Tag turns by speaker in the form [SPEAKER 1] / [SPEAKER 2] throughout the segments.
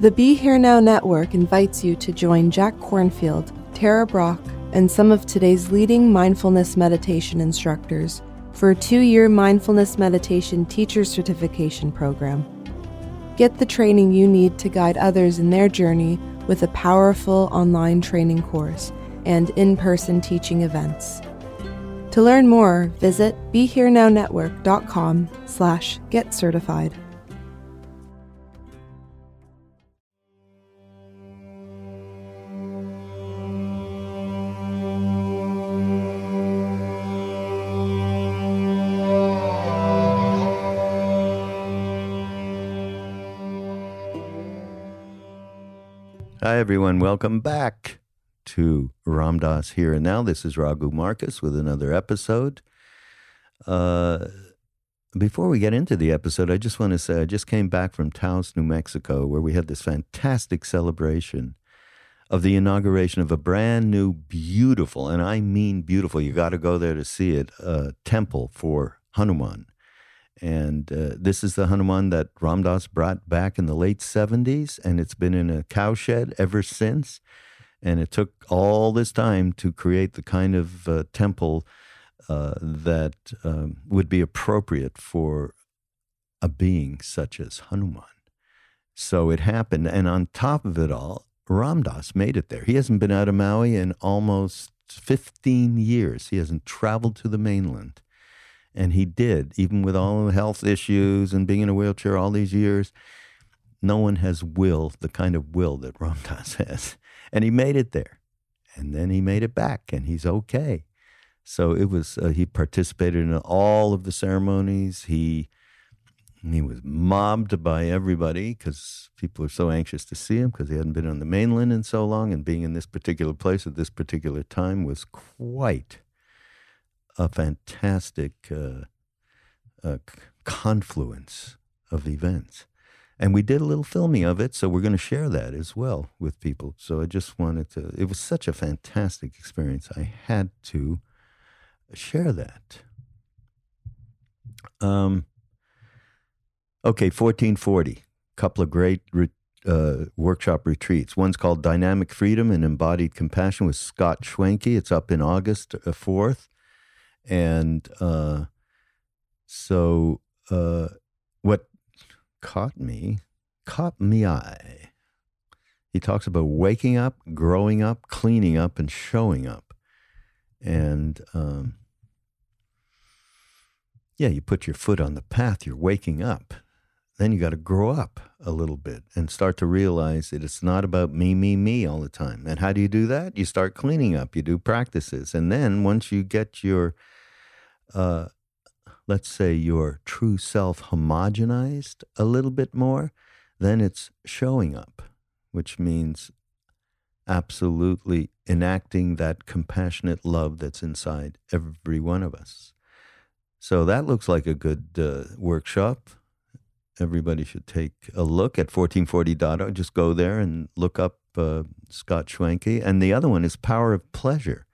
[SPEAKER 1] The Be Here Now Network invites you to join Jack Kornfield, Tara Brach, and some of today's leading mindfulness meditation instructors for a two year mindfulness meditation teacher certification program. Get the training you need to guide others in their journey with a powerful online training course and in person teaching events. To learn more, visit BeHereNowNetwork.com slash get certified.
[SPEAKER 2] Everyone. Welcome back to Ram Dass Here and Now. This is Raghu Markus with another episode. Uh, before we get into the episode, I just want to say I just came back from Taos, New Mexico, where we had this fantastic celebration of the inauguration of a brand new, beautiful, and I mean beautiful, you got to go there to see it, uh, temple for Hanuman. And uh, this is the Hanuman that Ram Dass brought back in the late 70s, and it's been in a cowshed ever since. And it took all this time to create the kind of uh, temple uh, that um, would be appropriate for a being such as Hanuman. So it happened. And on top of it all, Ram Dass made it there. He hasn't been out of Maui in almost 15 years. He hasn't traveled to the mainland. And he did, even with all the health issues and being in a wheelchair all these years. No one has will, the kind of will that Ram Dass has. And he made it there. And then he made it back, and he's okay. So it was, uh, he participated in all of the ceremonies. He, he was mobbed by everybody because people are so anxious to see him because he hadn't been on the mainland in so long. And being in this particular place at this particular time was quite a fantastic uh, uh, confluence of events. And we did a little filming of it, so we're going to share that as well with people. So I just wanted to, it was such a fantastic experience. I had to share that. Um, okay, 1440, couple of great re- uh, workshop retreats. One's called Dynamic Freedom and Embodied Compassion with Scott Schwenk. It's up in August 4th. And uh, so, uh, what caught me, caught me eye. He talks about waking up, growing up, cleaning up, and showing up. And um, yeah, you put your foot on the path, you're waking up. Then you got to grow up a little bit and start to realize that it's not about me, me, me all the time. And how do you do that? You start cleaning up, you do practices. And then once you get your uh, let's say, your true self homogenized a little bit more, then it's showing up, which means absolutely enacting that compassionate love that's inside every one of us. So that looks like a good uh, workshop. Everybody should take a look at 1440.org. Just go there and look up uh, Scott Schwenk. And the other one is Power of Pleasure,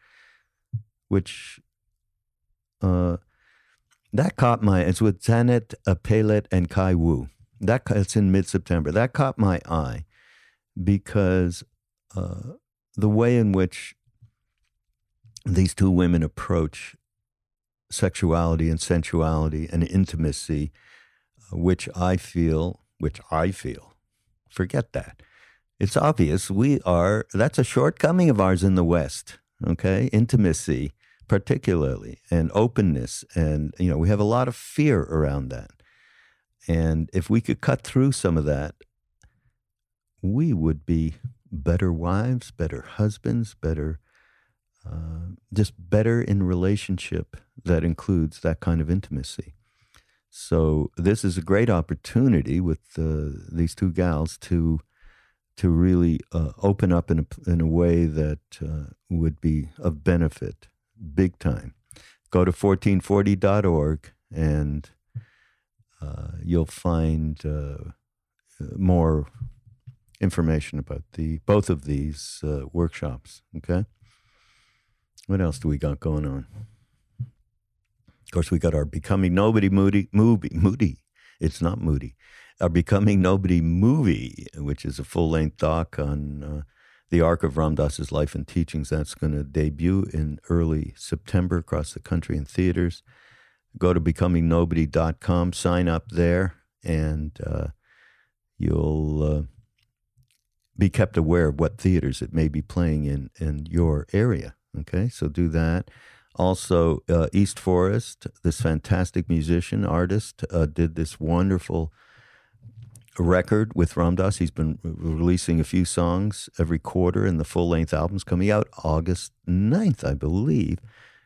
[SPEAKER 2] which uh, that caught my. It's with Janet uh, Palet and Kai Wu. That it's in mid September. That caught my eye because uh, the way in which these two women approach sexuality and sensuality and intimacy, uh, which I feel, which I feel, forget that. It's obvious we are. That's a shortcoming of ours in the West. Okay, intimacy particularly and openness and you know we have a lot of fear around that. And if we could cut through some of that we would be better wives better husbands better uh, just better in relationship that includes that kind of intimacy. So this is a great opportunity with uh, these two gals to to really uh, open up in a, in a way that uh, would be of benefit big time. Go to 1440.org and uh, you'll find uh, more information about the both of these uh, workshops. Okay. What else do we got going on? Of course, we got our becoming nobody moody movie moody It's not moody. Our Becoming Nobody movie, which is a full length doc on uh, the arc of Ram Dass's life and teachings. That's going to debut in early September across the country in theaters. Go to becomingnobody.com, sign up there, and uh, you'll uh, be kept aware of what theaters it may be playing in in your area. Okay, so do that. Also, uh, East Forest, this fantastic musician, artist, uh, did this wonderful record with Ram Dass. He's been releasing a few songs every quarter, and the full length album's coming out August 9th, I believe.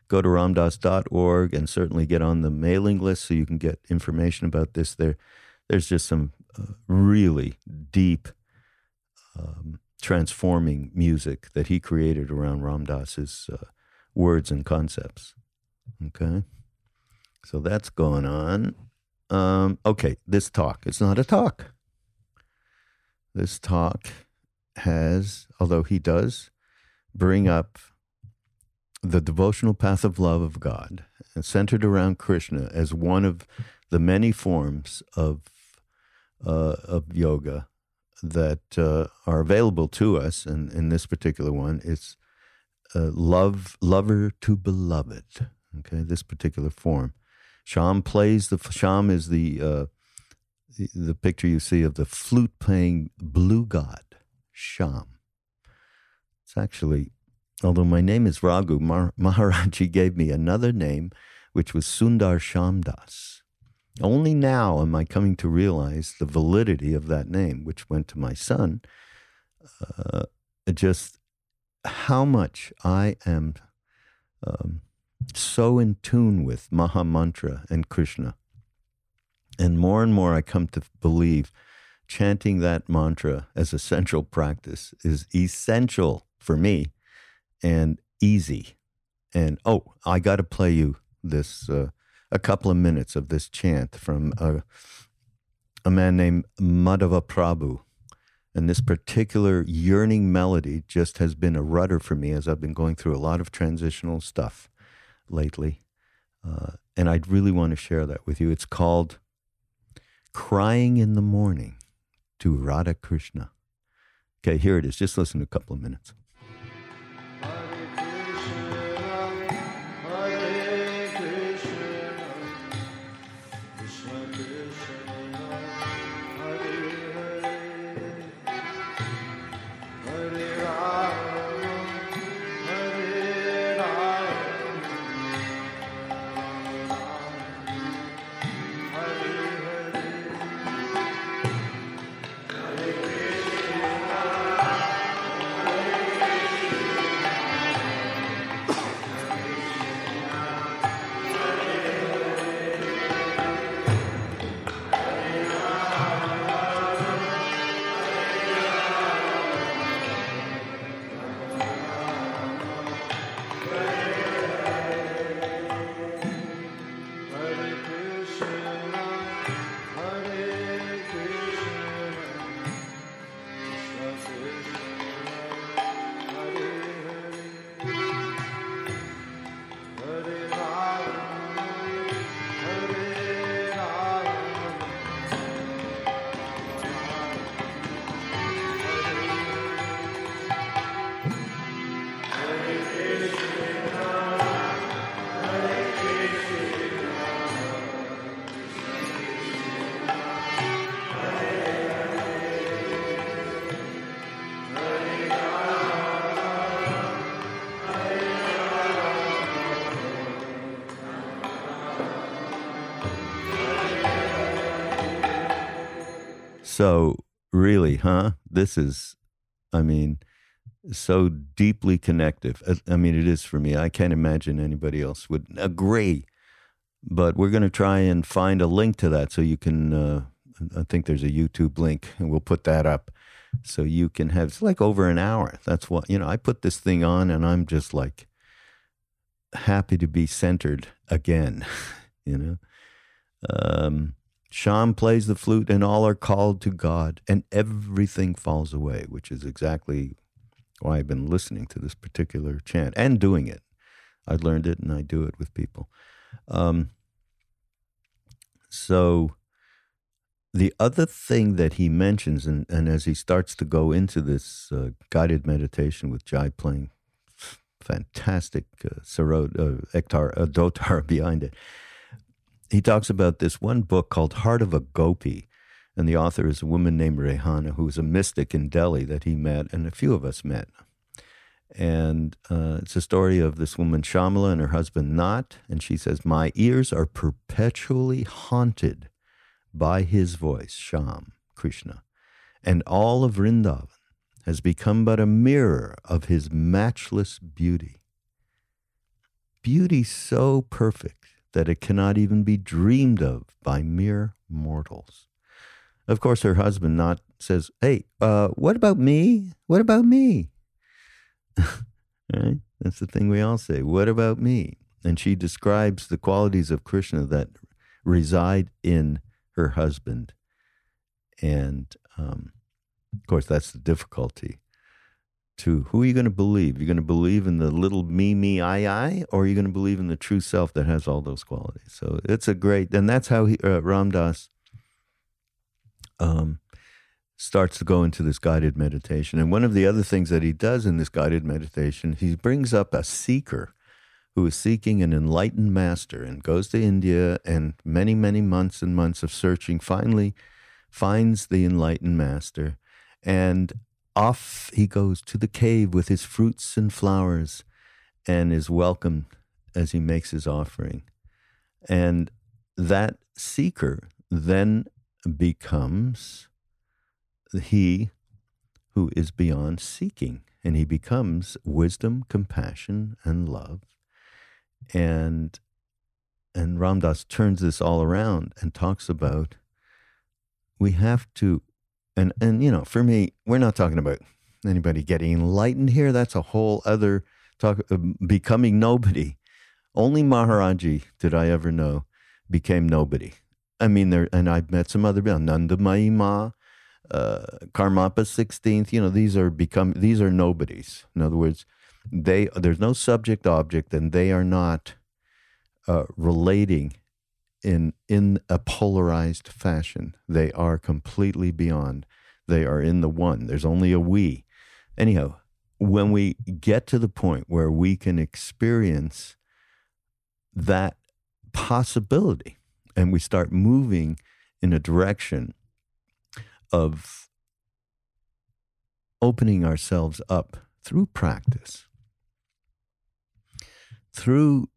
[SPEAKER 2] Go to ramdass.org and certainly get on the mailing list so you can get information about this. There, there's just some uh, really deep, um, transforming music that he created around Ram Dass's uh, words and concepts. Okay, so that's going on. Um, okay, this talk. It's not a talk. This talk has, although he does bring up the devotional path of love of God, centered around Krishna as one of the many forms of uh, of yoga that uh, are available to us, and in this particular one, it's uh, love lover to beloved. Okay, this particular form. Sham plays the Sham is the, uh, the picture you see of the flute playing blue god Sham. It's actually, although my name is Raghu, Mar- Maharaji gave me another name, which was Sundar Shamdas. Only now am I coming to realize the validity of that name, which went to my son. Uh, just how much I am um, so in tune with Maha Mantra and Krishna. And more and more I come to believe chanting that mantra as a central practice is essential for me and easy. And oh, I got to play you this uh, a couple of minutes of this chant from a, a man named Madhava Prabhu. And this particular yearning melody just has been a rudder for me as I've been going through a lot of transitional stuff lately. Uh, and I'd really want to share that with you. It's called Crying in the Morning to Radha Krishna. Okay, here it is. Just listen a couple of minutes. So, really, huh? This is, I mean, so deeply connective. I mean, it is for me. I can't imagine anybody else would agree. But we're going to try and find a link to that so you can. Uh, I think there's a YouTube link, and we'll put that up so you can have. It's like over an hour. That's what you know. I put this thing on, and I'm just like happy to be centered again. you know. Um, Sham plays the flute, and all are called to God, and everything falls away, which is exactly why I've been listening to this particular chant and doing it. I learned it, and I do it with people. Um, so, the other thing that he mentions, and, and as he starts to go into this uh, guided meditation with Jai playing fantastic uh, sarod, uh, ektar, uh, dotar behind it, he talks about this one book called Heart of a Gopi. And the author is a woman named Rehana, who was a mystic in Delhi that he met, and a few of us met. And uh, it's a story of this woman, Shamala, and her husband, Nat. And she says, My ears are perpetually haunted by his voice, Sham, Krishna. And all of Vrindavan has become but a mirror of his matchless beauty. Beauty so perfect that it cannot even be dreamed of by mere mortals. Of course, her husband Nat says, Hey, uh, what about me? What about me? right? That's the thing we all say. What about me? And she describes the qualities of Krishna that reside in her husband. And um, of course, that's the difficulty. To who are you going to believe? You're going to believe in the little me, me, I, I, or are you going to believe in the true self that has all those qualities? So it's a great, and that's how he, uh, Ram Dass um, starts to go into this guided meditation. And one of the other things that he does in this guided meditation, he brings up a seeker who is seeking an enlightened master and goes to India and many, many months and months of searching finally finds the enlightened master. And off he goes to the cave with his fruits and flowers and is welcomed as he makes his offering. And that seeker then becomes he who is beyond seeking, and he becomes wisdom, compassion, and love. And and Ram Dass turns this all around and talks about we have to and and you know, for me, we're not talking about anybody getting enlightened here. That's a whole other talk uh, becoming nobody. Only Maharaji did I ever know became nobody. I mean, there, and I've met some other people, Nanda Mahima, uh, Karmapa 16th, you know, these are become these are nobodies. In other words, they there's no subject object, and they are not uh, relating in in a polarized fashion. They are completely beyond. They are in the one. There's only a we. Anyhow, when we get to the point where we can experience that possibility and we start moving in a direction of opening ourselves up through practice, through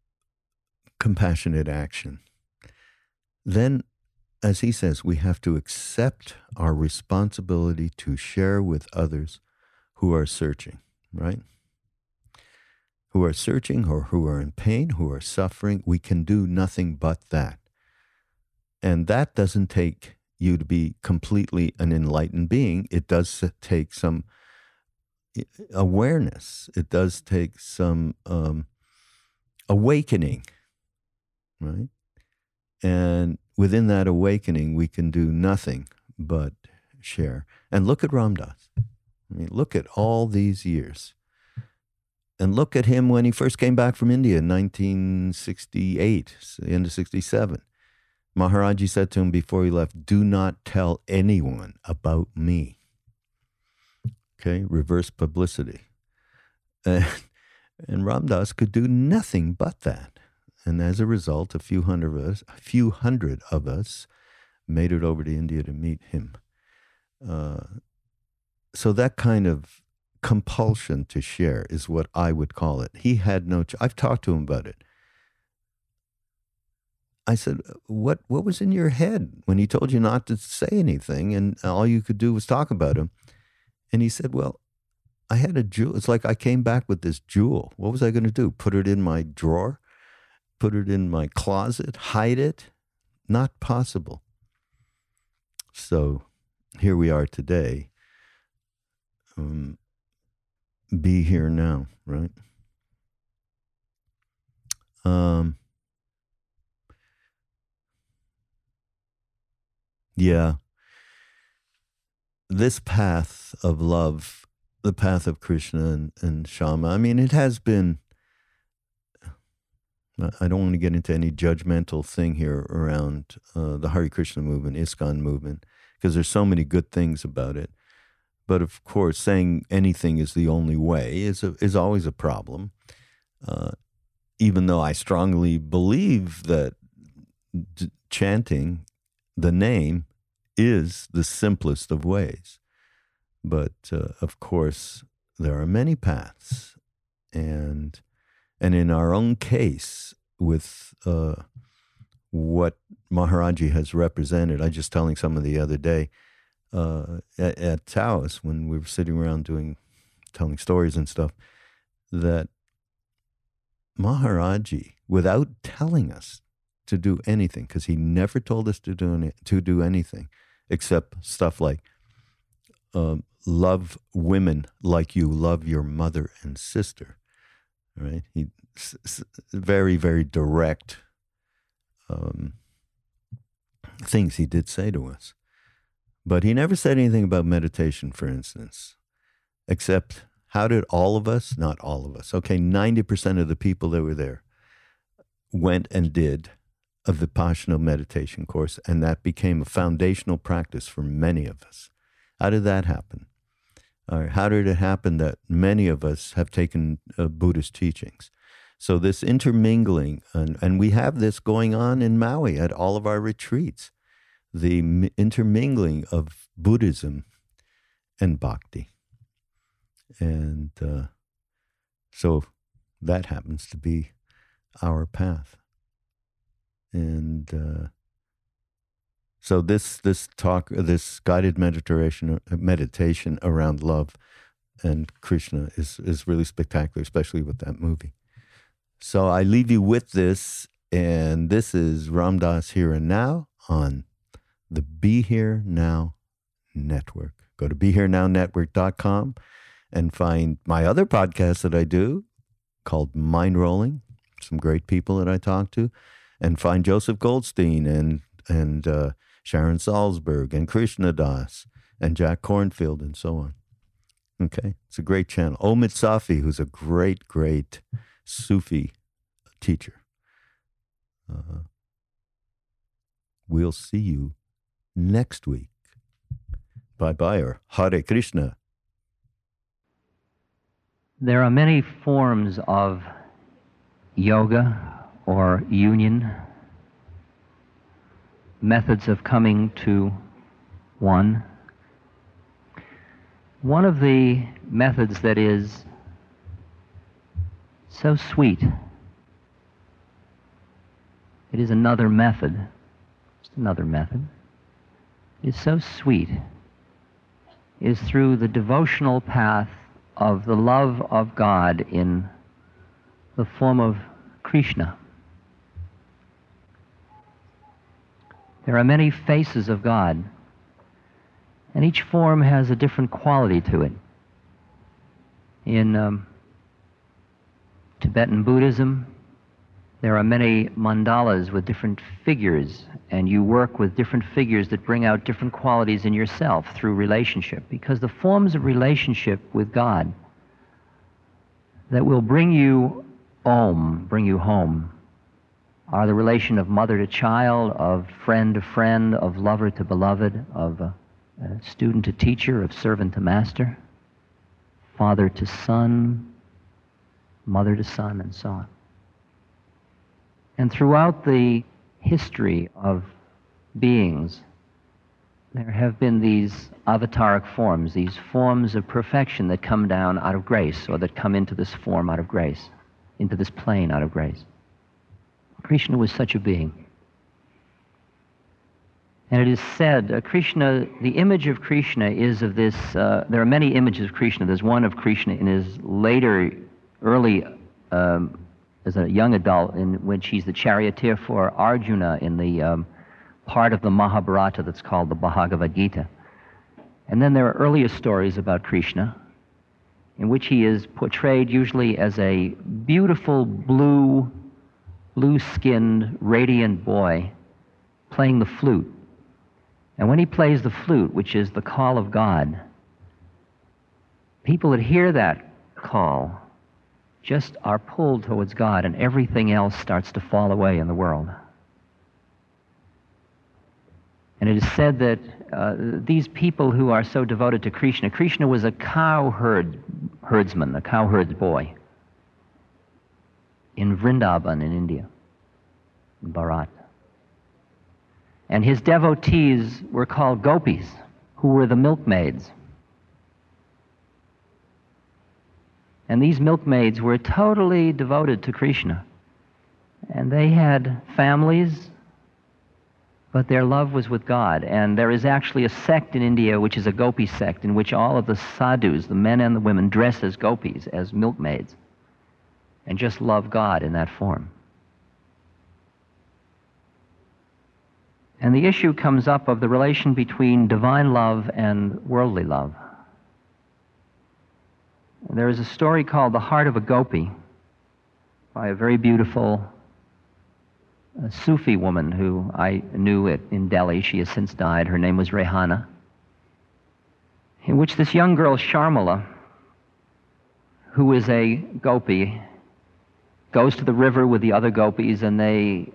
[SPEAKER 2] compassionate action, then, as he says, we have to accept our responsibility to share with others who are searching, right? Who are searching or who are in pain, who are suffering. We can do nothing but that. And that doesn't take you to be completely an enlightened being, it does take some awareness. It does take some um, awakening, right? And within that awakening, we can do nothing but share. And look at Ram Dass. I mean, look at all these years. And look at him when he first came back from India in 1968, the end of 67. Maharaji said to him before he left, Do not tell anyone about me. Okay, reverse publicity. And, and Ram Dass could do nothing but that. And as a result, a few hundred of us, a few hundred of us made it over to India to meet him. Uh, so that kind of compulsion to share is what I would call it. He had no. Ch- I've talked to him about it. I said, "What what was in your head when he told you not to say anything, and all you could do was talk about him?" And he said, "Well, I had a jewel. It's like I came back with this jewel. What was I going to do? Put it in my drawer? Put it in my closet? Hide it? Not possible." So here we are today. Um, be here now, right? Um, Yeah. This path of love, the path of Krishna and, and Shama, I mean, it has been I don't want to get into any judgmental thing here around uh, the Hare Krishna movement, ISKCON movement, because there's so many good things about it. But of course, saying anything is the only way is a, is always a problem. Uh, even though I strongly believe that d- chanting the name is the simplest of ways. But uh, of course, there are many paths, and and in our own case, with uh, what Maharaji has represented, I just telling someone the other day uh, at, at Taos when we were sitting around doing telling stories and stuff that Maharaji, without telling us to do anything, because he never told us to do any, to do anything except stuff like um, love women like you love your mother and sister. Right? He very very direct um, things he did say to us, but he never said anything about meditation, for instance, except how did all of us, not all of us, okay, ninety percent of the people that were there went and did a Vipassana meditation course, and that became a foundational practice for many of us. How did that happen? How did it happen that many of us have taken uh, Buddhist teachings? So, this intermingling, and, and we have this going on in Maui at all of our retreats the intermingling of Buddhism and bhakti. And uh, so that happens to be our path. And uh, so this this talk, this guided meditation meditation around love and Krishna is is really spectacular, especially with that movie. So I leave you with this, and this is Ram Dass here and now on the Be Here Now Network. Go to BeHereNowNetwork.com and find my other podcast that I do called Mind Rolling. Some great people that I talk to, and find Joseph Goldstein and and uh, Sharon Salzberg and Krishna Das and Jack Kornfield and so on. Okay, it's a great channel. Omid Safi, who's a great, great Sufi teacher. Uh, we'll see you next week. Bye bye, or Hare Krishna.
[SPEAKER 3] There are many forms of yoga or union, methods of coming to one. One of the methods that is so sweet, it is another method, just another method, is so sweet, is through the devotional path of the love of God in the form of Krishna. There are many faces of God, and each form has a different quality to it. In um, Tibetan Buddhism, there are many mandalas with different figures, and you work with different figures that bring out different qualities in yourself through relationship. Because the forms of relationship with God that will bring you om, bring you home, are the relation of mother to child, of friend to friend, of lover to beloved, of student to teacher, of servant to master, father to son, mother to son, and so on. And throughout the history of beings, there have been these avataric forms, these forms of perfection that come down out of grace, or that come into this form out of grace, into this plane out of grace. Krishna was such a being. And it is said, uh, Krishna, the image of Krishna is of this, uh, there are many images of Krishna. There's one of Krishna in his later, early, um, as a young adult, in which he's the charioteer for Arjuna in the um, part of the Mahabharata that's called the Bhagavad Gita. And then there are earlier stories about Krishna, in which he is portrayed usually as a beautiful blue, blue skinned, radiant boy playing the flute. And when he plays the flute, which is the call of God, people that hear that call just are pulled towards God, and everything else starts to fall away in the world. And it is said that uh, these people who are so devoted to Krishna, Krishna was a cow herd, herdsman, a cow herd's boy in Vrindavan in India, in Bharat. And his devotees were called gopis, who were the milkmaids. And these milkmaids were totally devoted to Krishna. And they had families but their love was with God. And there is actually a sect in India, which is a gopi sect, in which all of the sadhus, the men and the women, dress as gopis, as milkmaids, and just love God in that form. And the issue comes up of the relation between divine love and worldly love. There is a story called The Heart of a Gopi by a very beautiful a Sufi woman who I knew in Delhi. She has since died. Her name was Rehana. In which this young girl, Sharmila, who is a gopi, goes to the river with the other gopis and they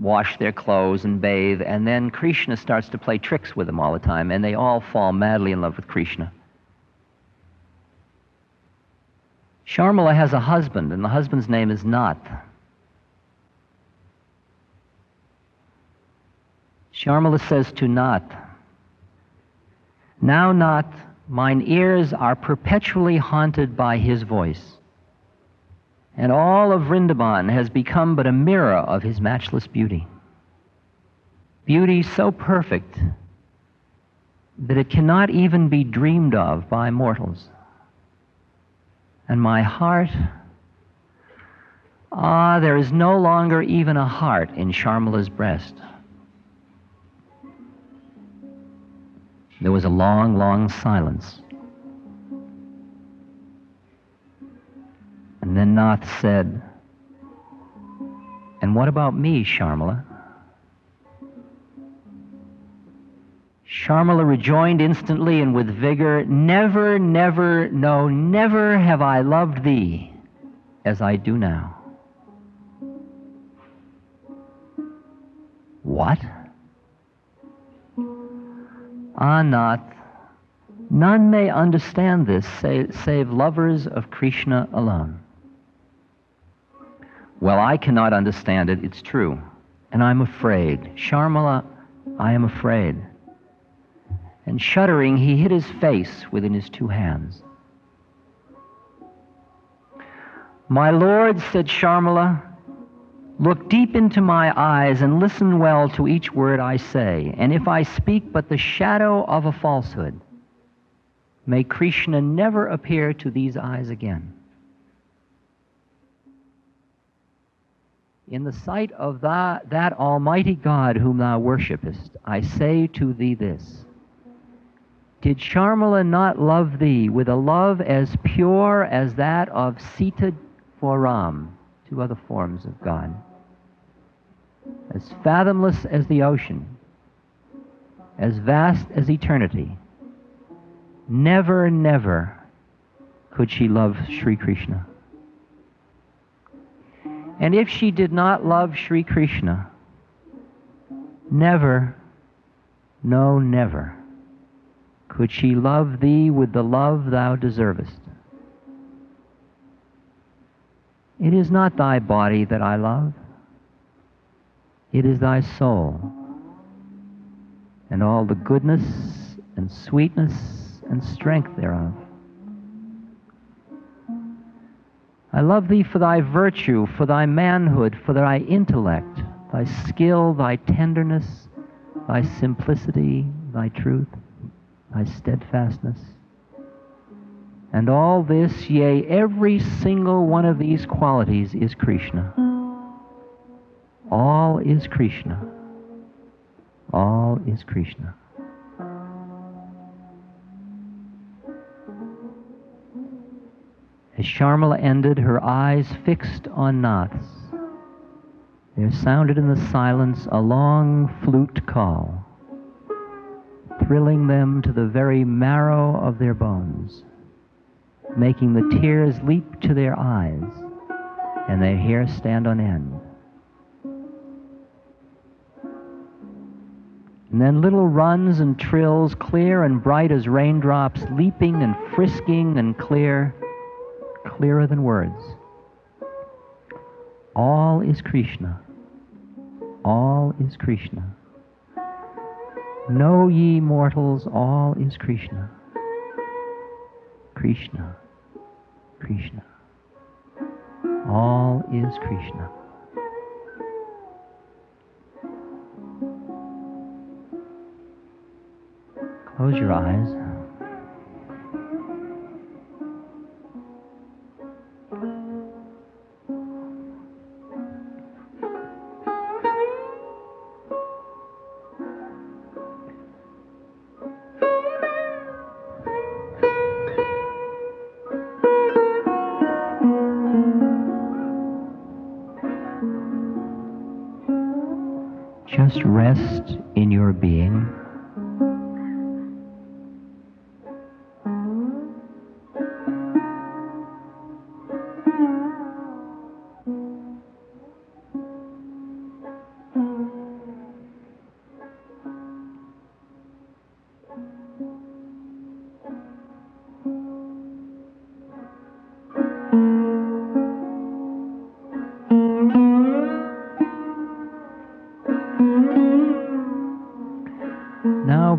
[SPEAKER 3] wash their clothes and bathe, and then Krishna starts to play tricks with them all the time, and they all fall madly in love with Krishna. Sharmila has a husband, and the husband's name is Nath. Sharmila says to Nath, Now, Nath, mine ears are perpetually haunted by his voice, and all of Vrindavan has become but a mirror of his matchless beauty. Beauty so perfect that it cannot even be dreamed of by mortals. And my heart, ah, there is no longer even a heart in Sharmila's breast. There was a long, long silence. And then Nath said, And what about me, Sharmila? Sharmila rejoined instantly and with vigor, Never, never, no, never have I loved thee as I do now. What? Ah, Nath. None may understand this save lovers of Krishna alone. Well, I cannot understand it, it's true. And I'm afraid. Sharmila, I am afraid. And shuddering, he hid his face within his two hands. My lord, said Sharmila, Look deep into my eyes and listen well to each word I say. And if I speak but the shadow of a falsehood, may Krishna never appear to these eyes again. In the sight of that, Almighty God whom thou worshipest, I say to thee this Did Sharmila not love thee with a love as pure as that of Sita for Ram? two other forms of God. As fathomless as the ocean, as vast as eternity, never, never could she love Sri Krishna. And if she did not love Sri Krishna, never, no, never, could she love thee with the love thou deservest. It is not thy body that I love, it is thy soul, and all the goodness and sweetness and strength thereof. I love thee for thy virtue, for thy manhood, for thy intellect, thy skill, thy tenderness, thy simplicity, thy truth, thy steadfastness. And all this, yea, every single one of these qualities is Krishna. All is Krishna. All is Krishna. As Sharmila ended, her eyes fixed on Nath's, there sounded in the silence a long flute call, thrilling them to the very marrow of their bones. making the tears leap to their eyes and their hair stand on end. And then little runs and trills, clear and bright as raindrops, leaping and frisking and clear, clearer than words. All is Krishna. All is Krishna. Know ye mortals, all is Krishna. Krishna. Krishna. All is Krishna. Close your eyes.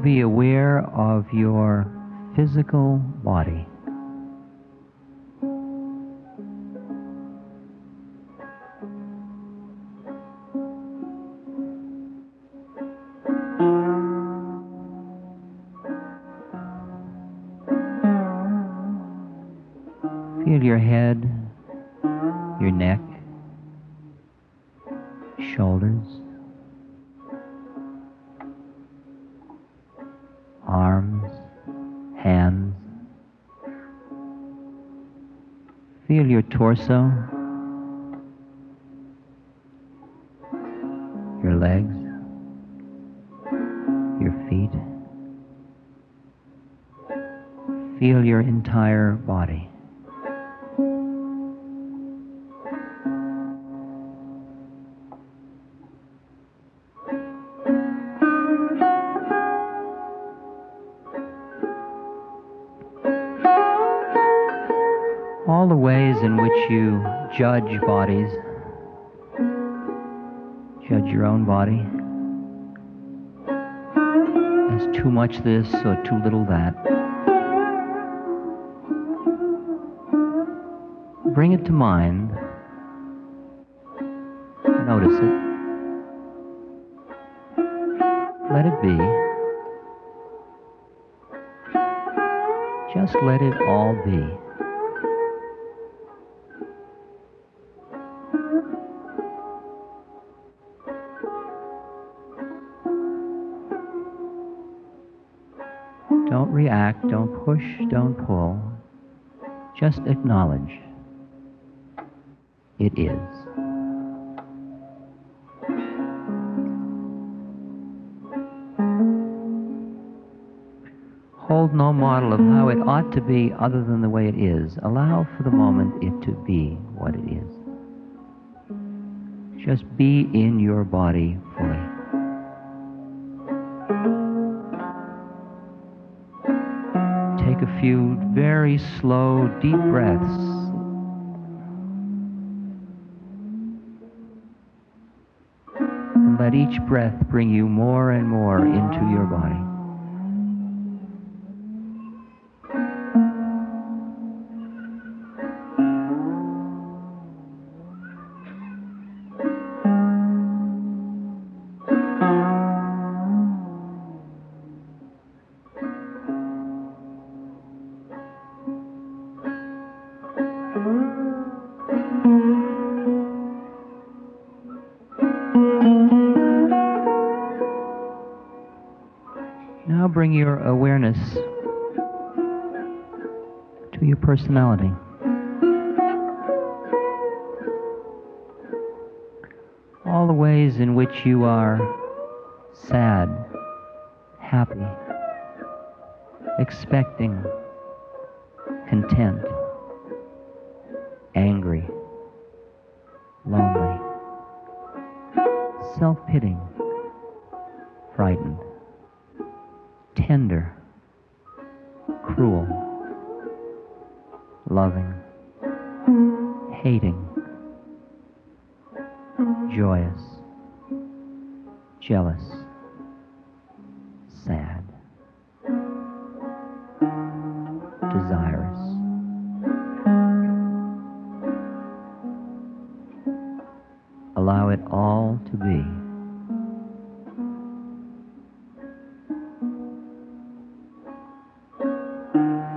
[SPEAKER 3] Be aware of your physical body. Torso, the ways in which you judge bodies, judge your own body as too much this or too little that. Bring it to mind. Notice it. Let it be. Just let it all be. Don't push, don't pull. Just acknowledge. It is. Hold no model of how it ought to be other than the way it is. Allow for the moment it to be what it is. Just be in your body few very slow, deep breaths. And let each breath bring you more and more into your body. Your awareness to your personality. All the ways in which you are sad, happy, expecting, content.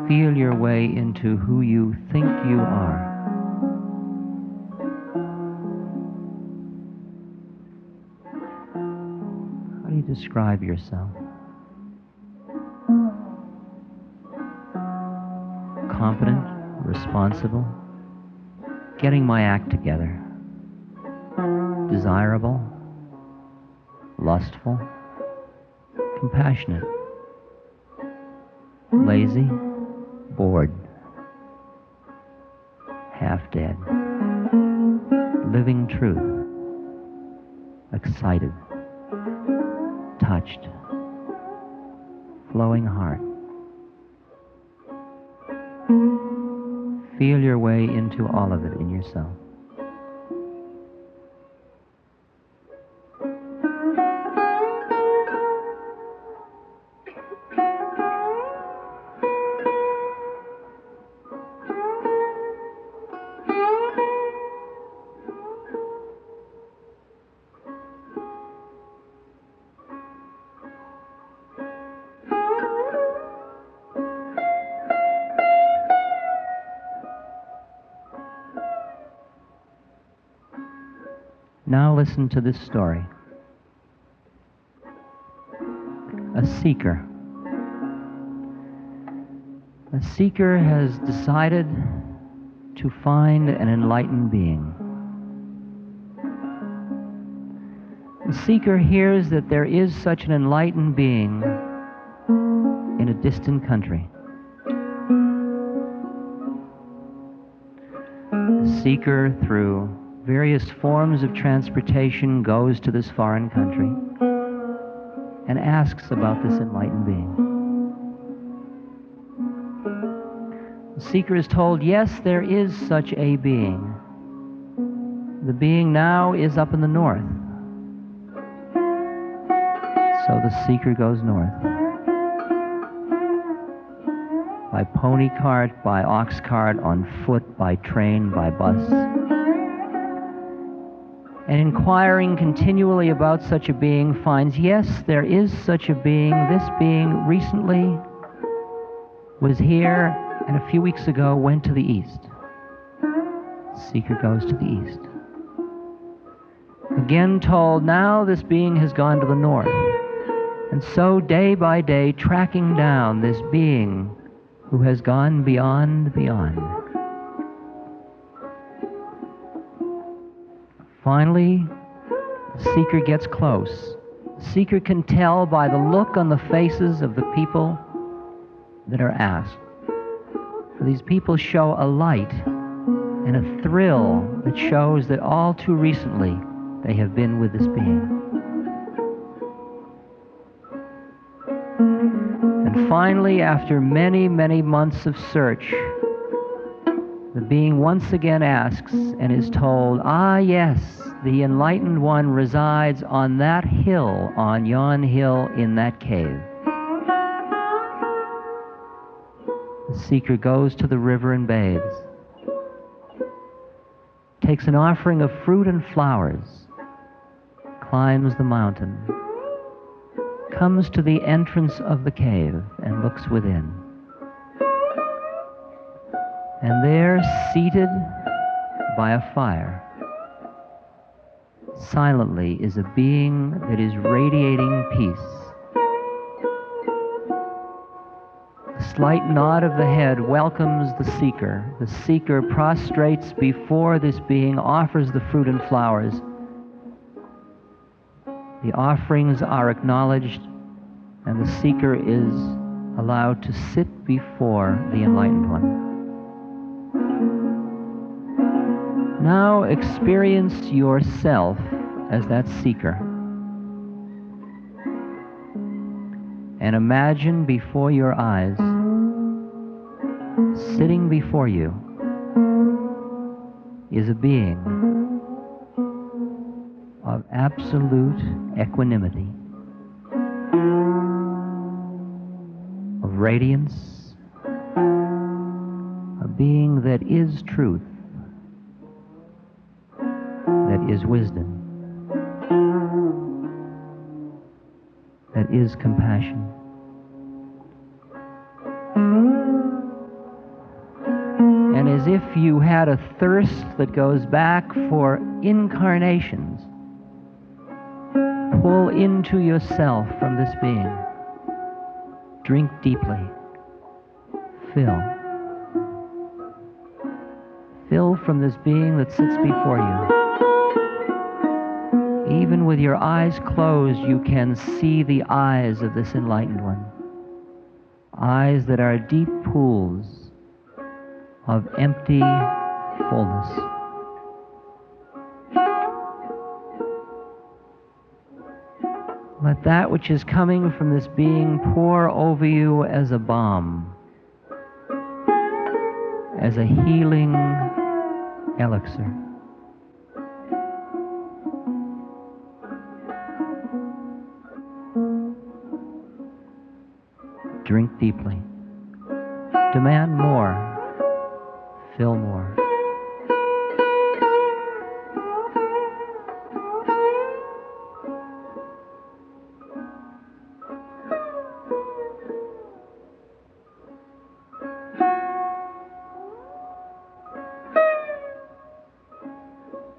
[SPEAKER 3] Feel your way into who you think you are. How do you describe yourself? Competent, responsible, getting my act together, desirable, lustful, compassionate, lazy, bored, half dead, living truth, excited, touched, flowing heart. Feel your way into all of it in yourself. Listen to this story. A seeker. A seeker has decided to find an enlightened being. The seeker hears that there is such an enlightened being in a distant country. The seeker, through various forms of transportation goes to this foreign country and asks about this enlightened being. The seeker is told, yes, there is such a being. The being now is up in the north. So the seeker goes north. By pony cart, by ox cart, on foot, by train, by bus and inquiring continually about such a being finds yes, there is such a being. This being recently was here and a few weeks ago went to the east. Seeker goes to the east. Again told, now this being has gone to the north. And so, day by day, tracking down this being who has gone beyond, beyond. Finally, the seeker gets close. The seeker can tell by the look on the faces of the people that are asked. These people show a light and a thrill that shows that all too recently they have been with this being. And finally, after many, many months of search, being once again asks and is told, Ah, yes, the enlightened one resides on that hill, on yon hill in that cave. The seeker goes to the river and bathes, takes an offering of fruit and flowers, climbs the mountain, comes to the entrance of the cave and looks within. And there, seated by a fire, silently is a being that is radiating peace. A slight nod of the head welcomes the seeker. The seeker prostrates before this being, offers the fruit and flowers. The offerings are acknowledged, and the seeker is allowed to sit before the enlightened one. Now experience yourself as that seeker. And imagine before your eyes, sitting before you, is a being of absolute equanimity, of radiance, a being that is truth is wisdom, that is compassion. And as if you had a thirst that goes back for incarnations, pull into yourself from this being. Drink deeply. Fill. Fill from this being that sits before you. Even with your eyes closed, you can see the eyes of this enlightened one. Eyes that are deep pools of empty fullness. Let that which is coming from this being pour over you as a balm, as a healing elixir. Drink deeply. Demand more. Fill more.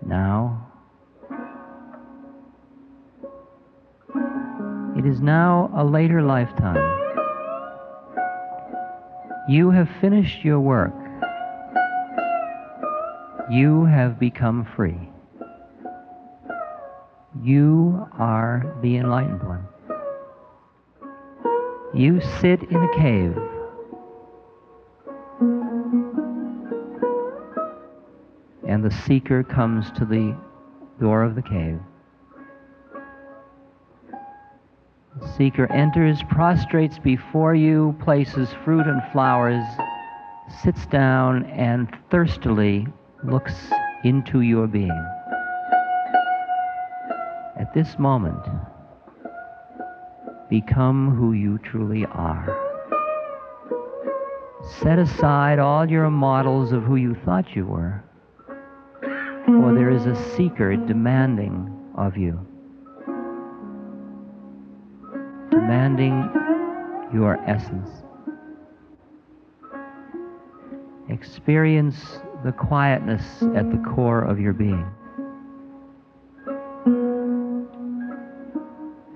[SPEAKER 3] Now, it is now a later lifetime. You have finished your work. You have become free. You are the enlightened one. You sit in a cave. And the seeker comes to the door of the cave. Seeker enters, prostrates before you, places fruit and flowers, sits down, and thirstily looks into your being. At this moment, become who you truly are. Set aside all your models of who you thought you were, for there is a seeker demanding of you, demanding your essence. Experience the quietness at the core of your being.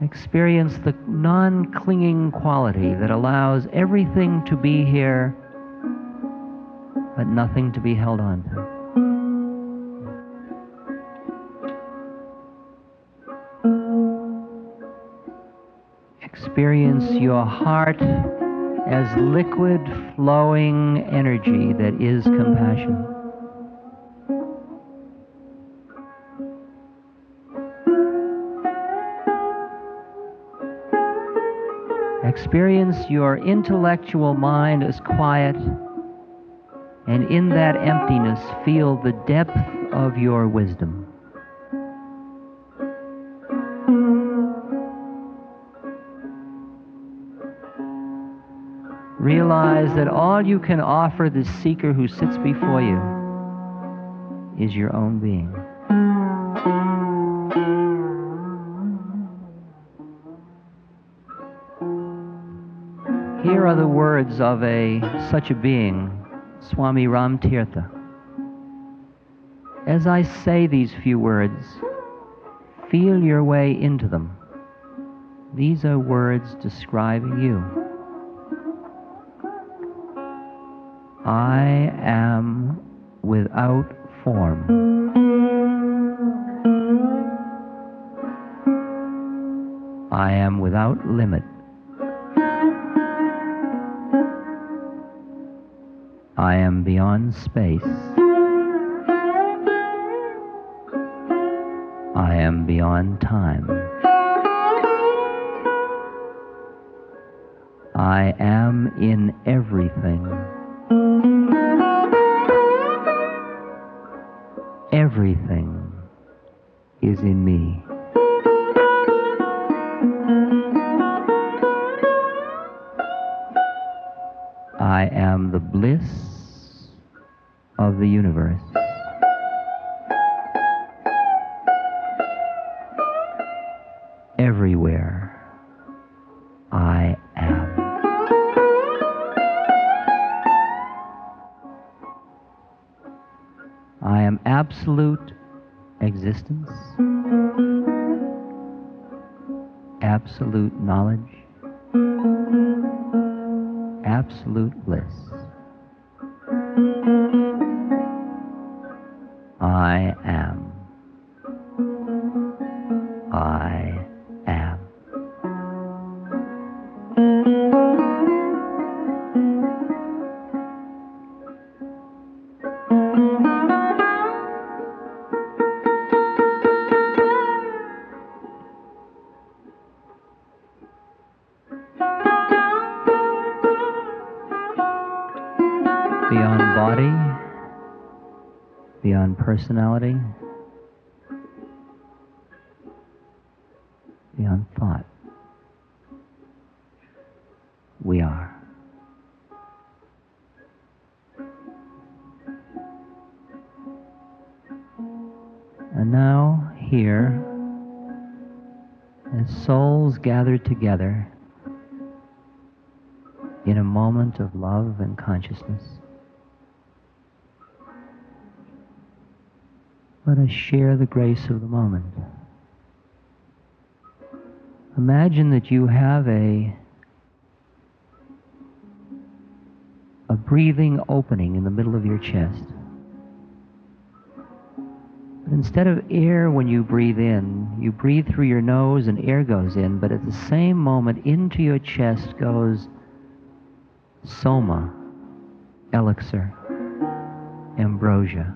[SPEAKER 3] Experience the non clinging quality that allows everything to be here, but nothing to be held on to. Experience your heart as liquid flowing energy that is compassion. Experience your intellectual mind as quiet, and in that emptiness, feel the depth of your wisdom. Realize that all you can offer the seeker who sits before you is your own being. Here are the words of a such a being, Swami Ramtirtha. As I say these few words, feel your way into them. These are words describing you. I am without form. I am without limit. I am beyond space. I am beyond time. I am in everything. Everything is in me. Absolute knowledge, absolute bliss. Personality, beyond thought. We are. And now, here, as souls gather together in a moment of love and consciousness, let us share the grace of the moment. Imagine that you have a a breathing opening in the middle of your chest. But instead of air when you breathe in, you breathe through your nose and air goes in, but at the same moment into your chest goes soma, elixir, ambrosia,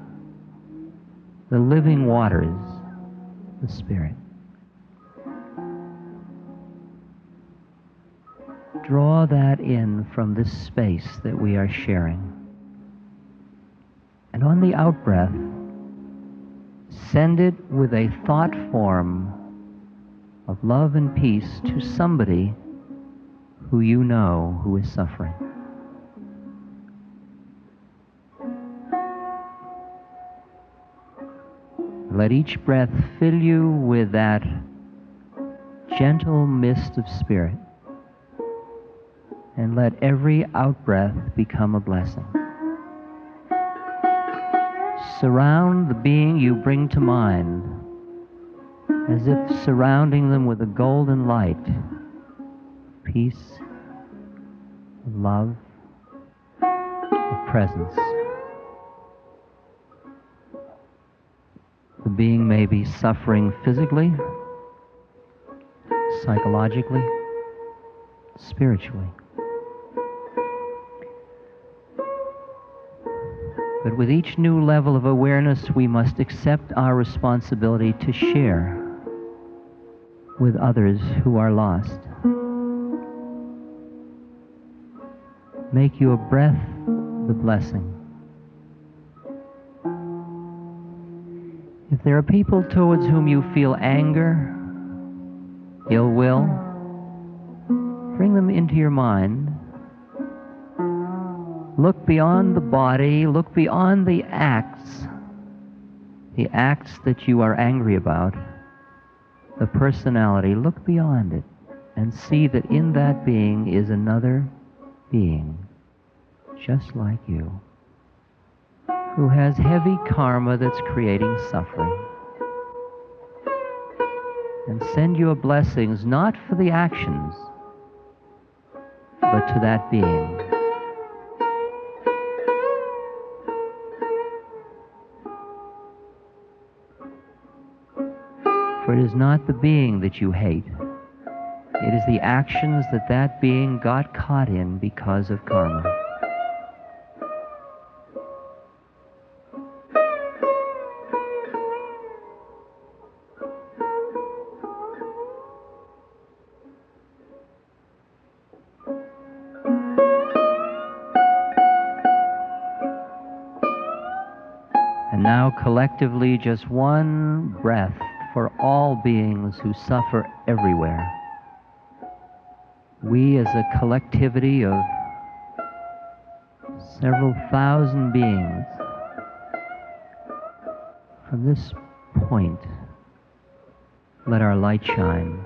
[SPEAKER 3] the living waters, the spirit. Draw that in from this space that we are sharing. And on the out breath, send it with a thought form of love and peace to somebody who you know who is suffering. Let each breath fill you with that gentle mist of spirit. And let every out breath become a blessing. Surround the being you bring to mind as if surrounding them with a golden light, peace, love, presence. The being may be suffering physically, psychologically, spiritually. But with each new level of awareness, we must accept our responsibility to share with others who are lost. Make your breath the blessing. If there are people towards whom you feel anger, ill will, bring them into your mind. Look beyond the body, look beyond the acts, the acts that you are angry about, the personality. Look beyond it and see that in that being is another being, just like you who has heavy karma that's creating suffering. And send your blessings not for the actions, but to that being. For it is not the being that you hate. It is the actions that that being got caught in because of karma. Now collectively just one breath for all beings who suffer everywhere. We as a collectivity of several thousand beings from this point let our light shine.